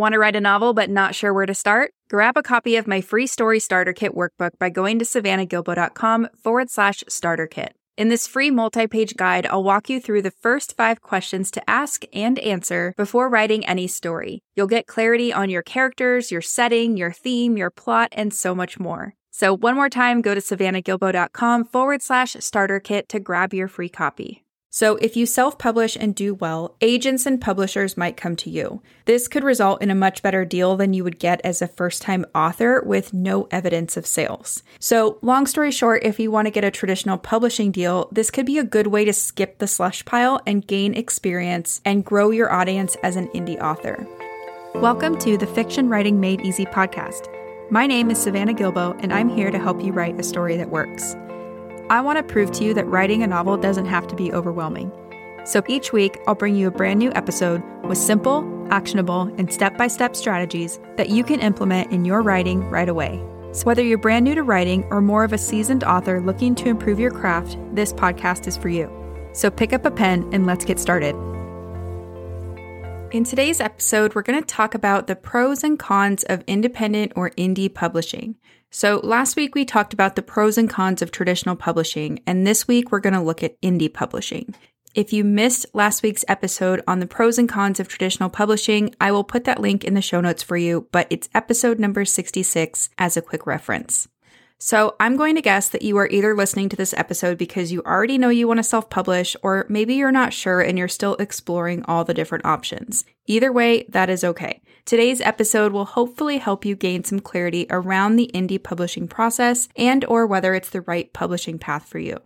Want to write a novel but not sure where to start? Grab a copy of my free story starter kit workbook by going to savannahgilbo.com forward slash starter kit. In this free multi page guide, I'll walk you through the first five questions to ask and answer before writing any story. You'll get clarity on your characters, your setting, your theme, your plot, and so much more. So, one more time, go to savannahgilbo.com forward slash starter kit to grab your free copy. So, if you self publish and do well, agents and publishers might come to you. This could result in a much better deal than you would get as a first time author with no evidence of sales. So, long story short, if you want to get a traditional publishing deal, this could be a good way to skip the slush pile and gain experience and grow your audience as an indie author. Welcome to the Fiction Writing Made Easy podcast. My name is Savannah Gilbo, and I'm here to help you write a story that works. I want to prove to you that writing a novel doesn't have to be overwhelming. So each week, I'll bring you a brand new episode with simple, actionable, and step by step strategies that you can implement in your writing right away. So, whether you're brand new to writing or more of a seasoned author looking to improve your craft, this podcast is for you. So, pick up a pen and let's get started. In today's episode, we're going to talk about the pros and cons of independent or indie publishing. So, last week we talked about the pros and cons of traditional publishing, and this week we're going to look at indie publishing. If you missed last week's episode on the pros and cons of traditional publishing, I will put that link in the show notes for you, but it's episode number 66 as a quick reference. So I'm going to guess that you are either listening to this episode because you already know you want to self publish, or maybe you're not sure and you're still exploring all the different options. Either way, that is okay. Today's episode will hopefully help you gain some clarity around the indie publishing process and or whether it's the right publishing path for you.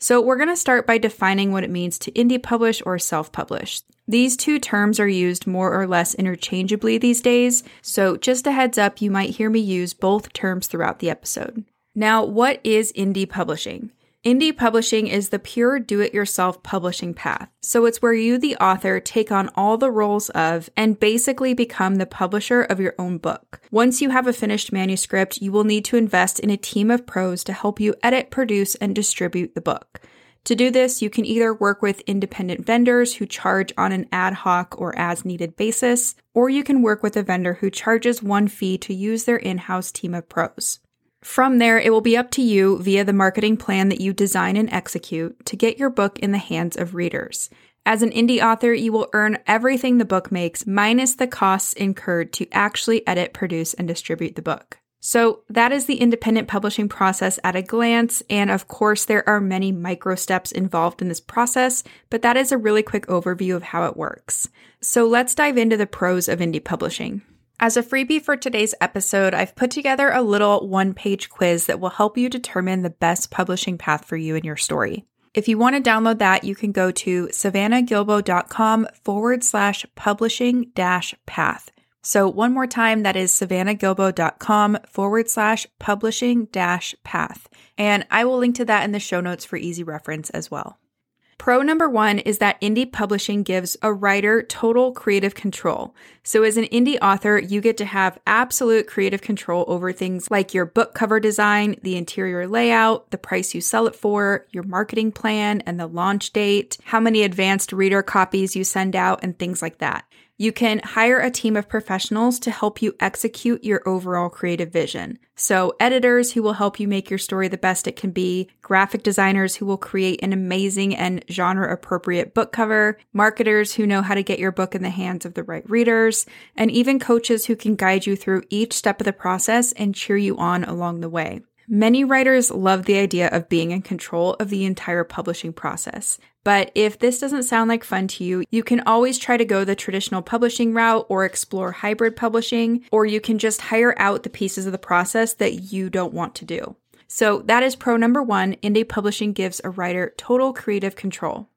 So we're going to start by defining what it means to indie publish or self-publish. These two terms are used more or less interchangeably these days, so just a heads up, you might hear me use both terms throughout the episode. Now, what is indie publishing? Indie publishing is the pure do it yourself publishing path. So it's where you, the author, take on all the roles of and basically become the publisher of your own book. Once you have a finished manuscript, you will need to invest in a team of pros to help you edit, produce, and distribute the book. To do this, you can either work with independent vendors who charge on an ad hoc or as needed basis, or you can work with a vendor who charges one fee to use their in house team of pros. From there, it will be up to you via the marketing plan that you design and execute to get your book in the hands of readers. As an indie author, you will earn everything the book makes minus the costs incurred to actually edit, produce, and distribute the book. So that is the independent publishing process at a glance. And of course, there are many micro steps involved in this process, but that is a really quick overview of how it works. So let's dive into the pros of indie publishing. As a freebie for today's episode, I've put together a little one page quiz that will help you determine the best publishing path for you and your story. If you want to download that, you can go to savannahgilbo.com forward slash publishing dash path. So, one more time, that is savannahgilbo.com forward slash publishing dash path. And I will link to that in the show notes for easy reference as well. Pro number one is that indie publishing gives a writer total creative control. So, as an indie author, you get to have absolute creative control over things like your book cover design, the interior layout, the price you sell it for, your marketing plan, and the launch date, how many advanced reader copies you send out, and things like that. You can hire a team of professionals to help you execute your overall creative vision. So, editors who will help you make your story the best it can be, graphic designers who will create an amazing and genre appropriate book cover, marketers who know how to get your book in the hands of the right readers, and even coaches who can guide you through each step of the process and cheer you on along the way. Many writers love the idea of being in control of the entire publishing process. But if this doesn't sound like fun to you, you can always try to go the traditional publishing route or explore hybrid publishing, or you can just hire out the pieces of the process that you don't want to do. So that is pro number one. Indie publishing gives a writer total creative control.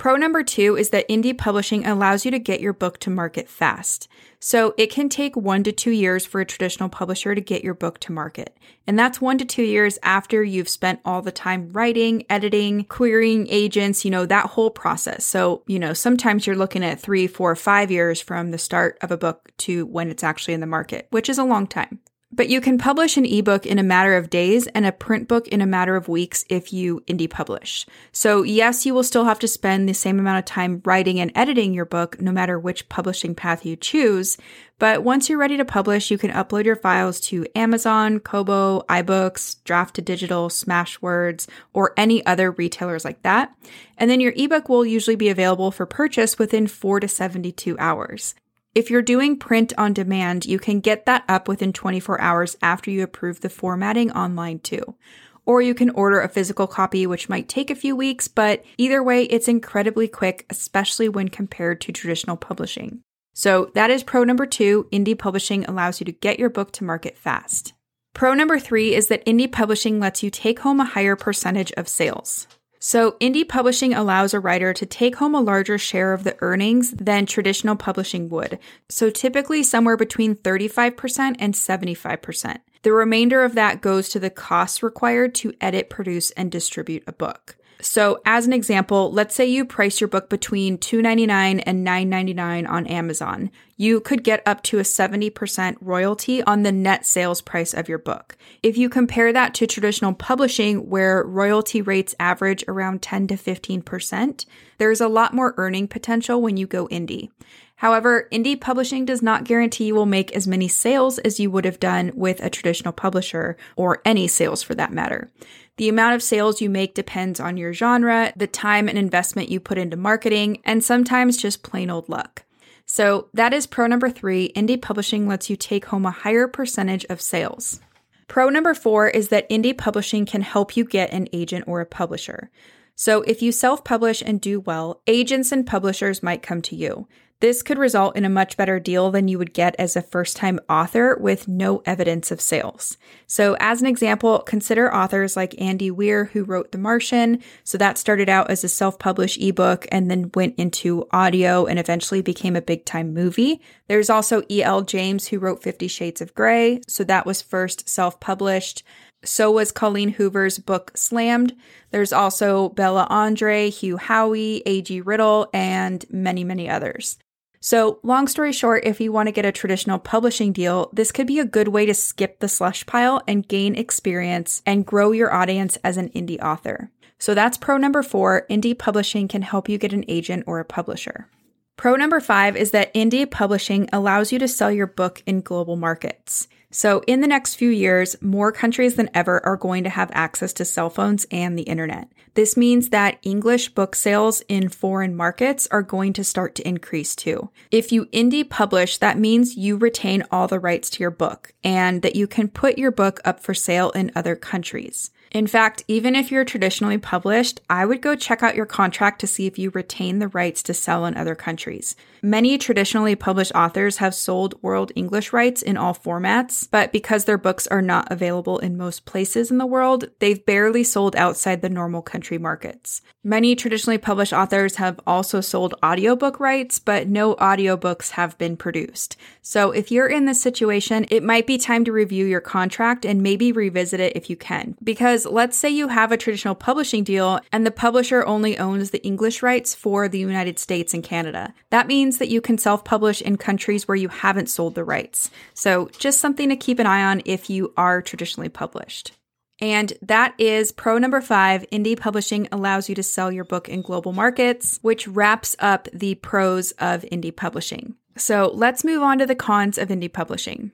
Pro number two is that indie publishing allows you to get your book to market fast. So it can take one to two years for a traditional publisher to get your book to market. And that's one to two years after you've spent all the time writing, editing, querying agents, you know, that whole process. So, you know, sometimes you're looking at three, four, five years from the start of a book to when it's actually in the market, which is a long time. But you can publish an ebook in a matter of days and a print book in a matter of weeks if you indie publish. So, yes, you will still have to spend the same amount of time writing and editing your book, no matter which publishing path you choose. But once you're ready to publish, you can upload your files to Amazon, Kobo, iBooks, Draft to Digital, Smashwords, or any other retailers like that. And then your ebook will usually be available for purchase within 4 to 72 hours. If you're doing print on demand, you can get that up within 24 hours after you approve the formatting online too. Or you can order a physical copy, which might take a few weeks, but either way, it's incredibly quick, especially when compared to traditional publishing. So that is pro number two indie publishing allows you to get your book to market fast. Pro number three is that indie publishing lets you take home a higher percentage of sales. So, indie publishing allows a writer to take home a larger share of the earnings than traditional publishing would. So, typically somewhere between 35% and 75%. The remainder of that goes to the costs required to edit, produce, and distribute a book. So, as an example, let's say you price your book between $2.99 and $9.99 on Amazon. You could get up to a 70% royalty on the net sales price of your book. If you compare that to traditional publishing, where royalty rates average around 10 to 15%, there's a lot more earning potential when you go indie. However, indie publishing does not guarantee you will make as many sales as you would have done with a traditional publisher, or any sales for that matter. The amount of sales you make depends on your genre, the time and investment you put into marketing, and sometimes just plain old luck. So that is pro number three indie publishing lets you take home a higher percentage of sales. Pro number four is that indie publishing can help you get an agent or a publisher. So if you self publish and do well, agents and publishers might come to you. This could result in a much better deal than you would get as a first time author with no evidence of sales. So, as an example, consider authors like Andy Weir, who wrote The Martian. So, that started out as a self published ebook and then went into audio and eventually became a big time movie. There's also E.L. James, who wrote Fifty Shades of Grey. So, that was first self published. So was Colleen Hoover's book Slammed. There's also Bella Andre, Hugh Howey, A.G. Riddle, and many, many others. So, long story short, if you want to get a traditional publishing deal, this could be a good way to skip the slush pile and gain experience and grow your audience as an indie author. So, that's pro number four indie publishing can help you get an agent or a publisher. Pro number five is that indie publishing allows you to sell your book in global markets. So, in the next few years, more countries than ever are going to have access to cell phones and the internet. This means that English book sales in foreign markets are going to start to increase too. If you indie publish, that means you retain all the rights to your book and that you can put your book up for sale in other countries. In fact, even if you're traditionally published, I would go check out your contract to see if you retain the rights to sell in other countries. Many traditionally published authors have sold world English rights in all formats, but because their books are not available in most places in the world, they've barely sold outside the normal country markets. Many traditionally published authors have also sold audiobook rights, but no audiobooks have been produced. So if you're in this situation, it might be time to review your contract and maybe revisit it if you can. Because because let's say you have a traditional publishing deal and the publisher only owns the English rights for the United States and Canada. That means that you can self publish in countries where you haven't sold the rights. So, just something to keep an eye on if you are traditionally published. And that is pro number five. Indie publishing allows you to sell your book in global markets, which wraps up the pros of indie publishing. So let's move on to the cons of indie publishing.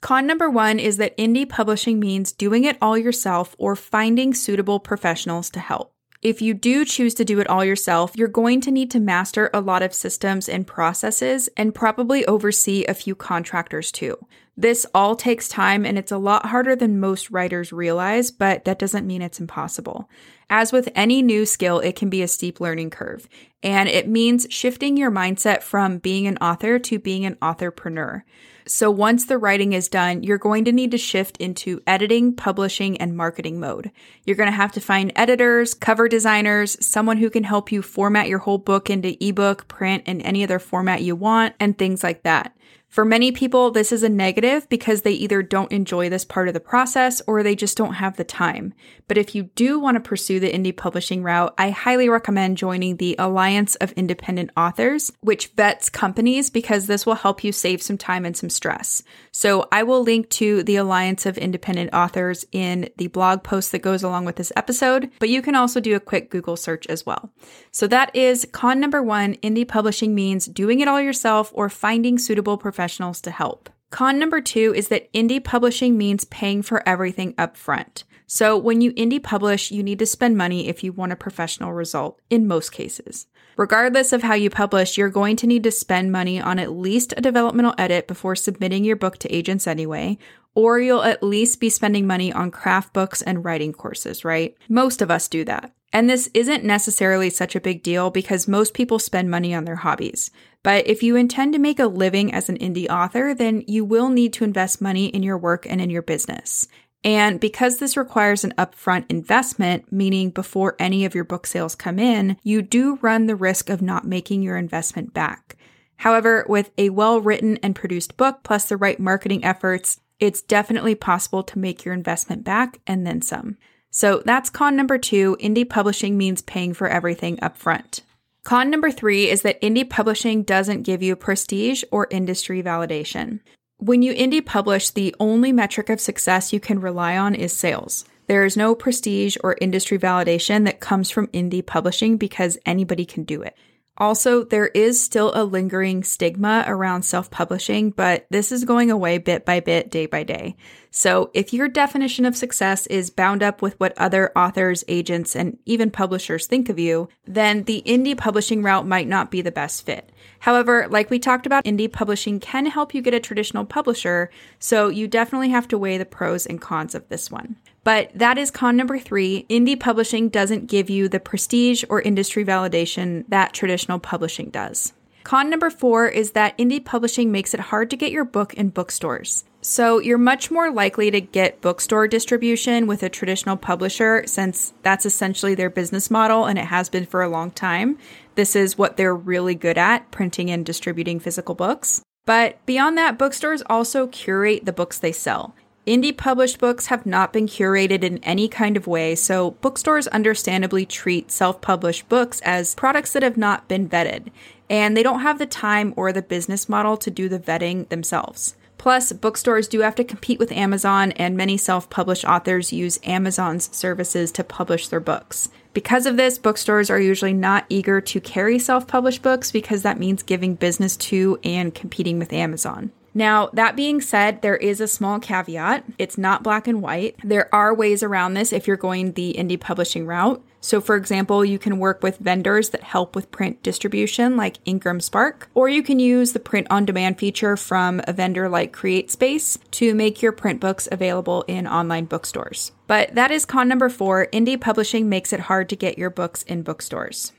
Con number one is that indie publishing means doing it all yourself or finding suitable professionals to help. If you do choose to do it all yourself, you're going to need to master a lot of systems and processes and probably oversee a few contractors too. This all takes time and it's a lot harder than most writers realize, but that doesn't mean it's impossible. As with any new skill, it can be a steep learning curve, and it means shifting your mindset from being an author to being an authorpreneur. So once the writing is done, you're going to need to shift into editing, publishing, and marketing mode. You're going to have to find editors, cover designers, someone who can help you format your whole book into ebook, print, and any other format you want, and things like that. For many people, this is a negative because they either don't enjoy this part of the process or they just don't have the time. But if you do want to pursue the indie publishing route, I highly recommend joining the Alliance of Independent Authors, which vets companies because this will help you save some time and some stress. So I will link to the Alliance of Independent Authors in the blog post that goes along with this episode, but you can also do a quick Google search as well. So that is con number one indie publishing means doing it all yourself or finding suitable professionals professionals to help. Con number two is that indie publishing means paying for everything up front. So when you indie publish, you need to spend money if you want a professional result, in most cases. Regardless of how you publish, you're going to need to spend money on at least a developmental edit before submitting your book to agents anyway, or you'll at least be spending money on craft books and writing courses, right? Most of us do that. And this isn't necessarily such a big deal because most people spend money on their hobbies. But if you intend to make a living as an indie author, then you will need to invest money in your work and in your business. And because this requires an upfront investment, meaning before any of your book sales come in, you do run the risk of not making your investment back. However, with a well written and produced book plus the right marketing efforts, it's definitely possible to make your investment back and then some. So that's con number two indie publishing means paying for everything upfront. Con number three is that indie publishing doesn't give you prestige or industry validation. When you indie publish, the only metric of success you can rely on is sales. There is no prestige or industry validation that comes from indie publishing because anybody can do it. Also, there is still a lingering stigma around self publishing, but this is going away bit by bit, day by day. So, if your definition of success is bound up with what other authors, agents, and even publishers think of you, then the indie publishing route might not be the best fit. However, like we talked about, indie publishing can help you get a traditional publisher, so you definitely have to weigh the pros and cons of this one. But that is con number three. Indie publishing doesn't give you the prestige or industry validation that traditional publishing does. Con number four is that indie publishing makes it hard to get your book in bookstores. So you're much more likely to get bookstore distribution with a traditional publisher since that's essentially their business model and it has been for a long time. This is what they're really good at, printing and distributing physical books. But beyond that, bookstores also curate the books they sell. Indie published books have not been curated in any kind of way, so bookstores understandably treat self published books as products that have not been vetted, and they don't have the time or the business model to do the vetting themselves. Plus, bookstores do have to compete with Amazon, and many self published authors use Amazon's services to publish their books. Because of this, bookstores are usually not eager to carry self published books because that means giving business to and competing with Amazon. Now, that being said, there is a small caveat. It's not black and white. There are ways around this if you're going the indie publishing route. So, for example, you can work with vendors that help with print distribution, like IngramSpark, or you can use the print on demand feature from a vendor like CreateSpace to make your print books available in online bookstores. But that is con number four indie publishing makes it hard to get your books in bookstores.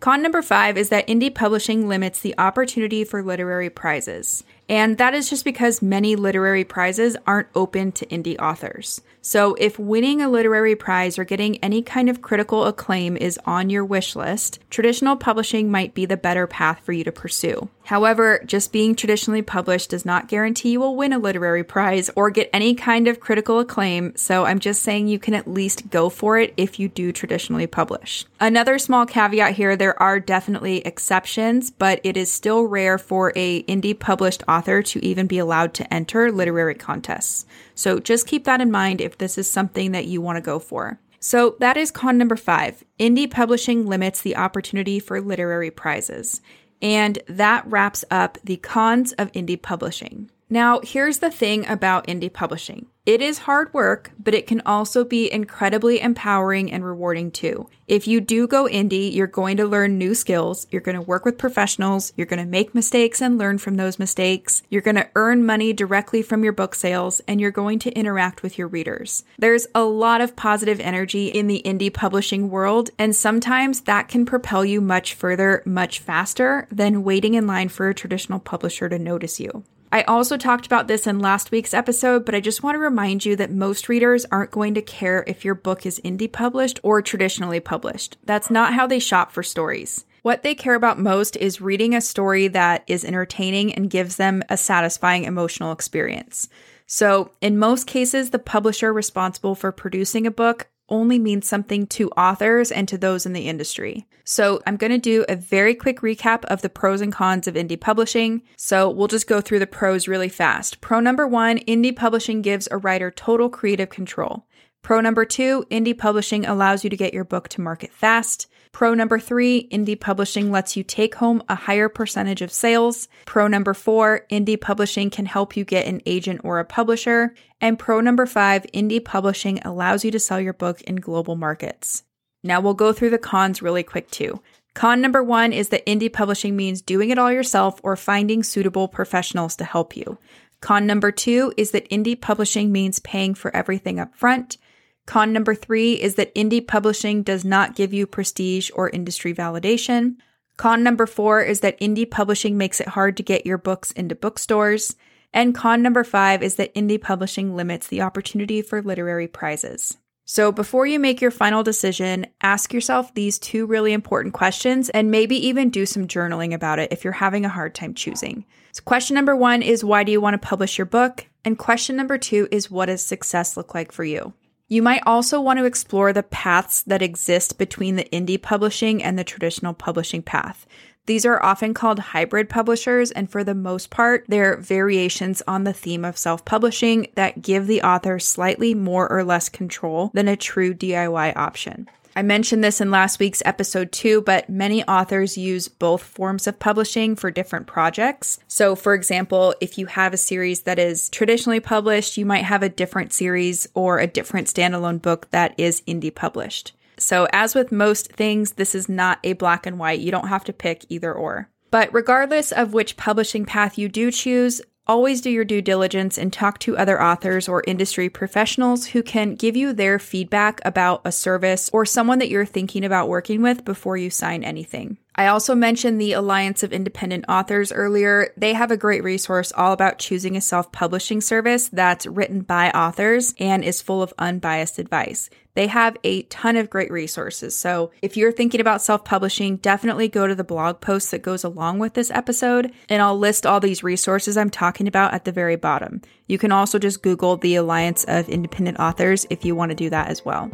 Con number five is that indie publishing limits the opportunity for literary prizes. And that is just because many literary prizes aren't open to indie authors. So, if winning a literary prize or getting any kind of critical acclaim is on your wish list, traditional publishing might be the better path for you to pursue. However, just being traditionally published does not guarantee you will win a literary prize or get any kind of critical acclaim, so I'm just saying you can at least go for it if you do traditionally publish. Another small caveat here there are definitely exceptions, but it is still rare for a indie published author to even be allowed to enter literary contests. So just keep that in mind if this is something that you want to go for. So that is con number five. Indie publishing limits the opportunity for literary prizes. And that wraps up the cons of indie publishing. Now, here's the thing about indie publishing it is hard work, but it can also be incredibly empowering and rewarding too. If you do go indie, you're going to learn new skills, you're going to work with professionals, you're going to make mistakes and learn from those mistakes, you're going to earn money directly from your book sales, and you're going to interact with your readers. There's a lot of positive energy in the indie publishing world, and sometimes that can propel you much further, much faster than waiting in line for a traditional publisher to notice you. I also talked about this in last week's episode, but I just want to remind you that most readers aren't going to care if your book is indie published or traditionally published. That's not how they shop for stories. What they care about most is reading a story that is entertaining and gives them a satisfying emotional experience. So, in most cases, the publisher responsible for producing a book only means something to authors and to those in the industry. So, I'm going to do a very quick recap of the pros and cons of indie publishing. So, we'll just go through the pros really fast. Pro number one indie publishing gives a writer total creative control. Pro number two indie publishing allows you to get your book to market fast. Pro number three, indie publishing lets you take home a higher percentage of sales. Pro number four, indie publishing can help you get an agent or a publisher. And pro number five, indie publishing allows you to sell your book in global markets. Now we'll go through the cons really quick too. Con number one is that indie publishing means doing it all yourself or finding suitable professionals to help you. Con number two is that indie publishing means paying for everything up front. Con number three is that indie publishing does not give you prestige or industry validation. Con number four is that indie publishing makes it hard to get your books into bookstores. And con number five is that indie publishing limits the opportunity for literary prizes. So before you make your final decision, ask yourself these two really important questions and maybe even do some journaling about it if you're having a hard time choosing. So question number one is why do you want to publish your book? And question number two is what does success look like for you? You might also want to explore the paths that exist between the indie publishing and the traditional publishing path. These are often called hybrid publishers, and for the most part, they're variations on the theme of self publishing that give the author slightly more or less control than a true DIY option. I mentioned this in last week's episode too, but many authors use both forms of publishing for different projects. So, for example, if you have a series that is traditionally published, you might have a different series or a different standalone book that is indie published. So, as with most things, this is not a black and white. You don't have to pick either or. But regardless of which publishing path you do choose, Always do your due diligence and talk to other authors or industry professionals who can give you their feedback about a service or someone that you're thinking about working with before you sign anything. I also mentioned the Alliance of Independent Authors earlier. They have a great resource all about choosing a self publishing service that's written by authors and is full of unbiased advice. They have a ton of great resources. So if you're thinking about self publishing, definitely go to the blog post that goes along with this episode, and I'll list all these resources I'm talking about at the very bottom. You can also just Google the Alliance of Independent Authors if you want to do that as well.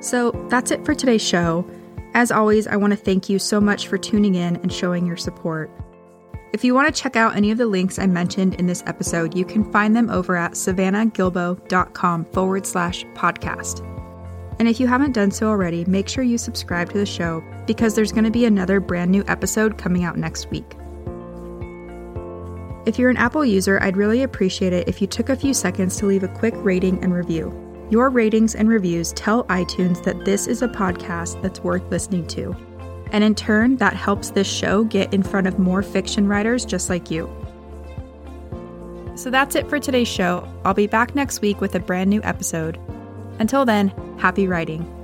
So that's it for today's show. As always, I want to thank you so much for tuning in and showing your support. If you want to check out any of the links I mentioned in this episode, you can find them over at savannahgilbo.com forward slash podcast. And if you haven't done so already, make sure you subscribe to the show because there's going to be another brand new episode coming out next week. If you're an Apple user, I'd really appreciate it if you took a few seconds to leave a quick rating and review. Your ratings and reviews tell iTunes that this is a podcast that's worth listening to. And in turn, that helps this show get in front of more fiction writers just like you. So that's it for today's show. I'll be back next week with a brand new episode. Until then, happy writing.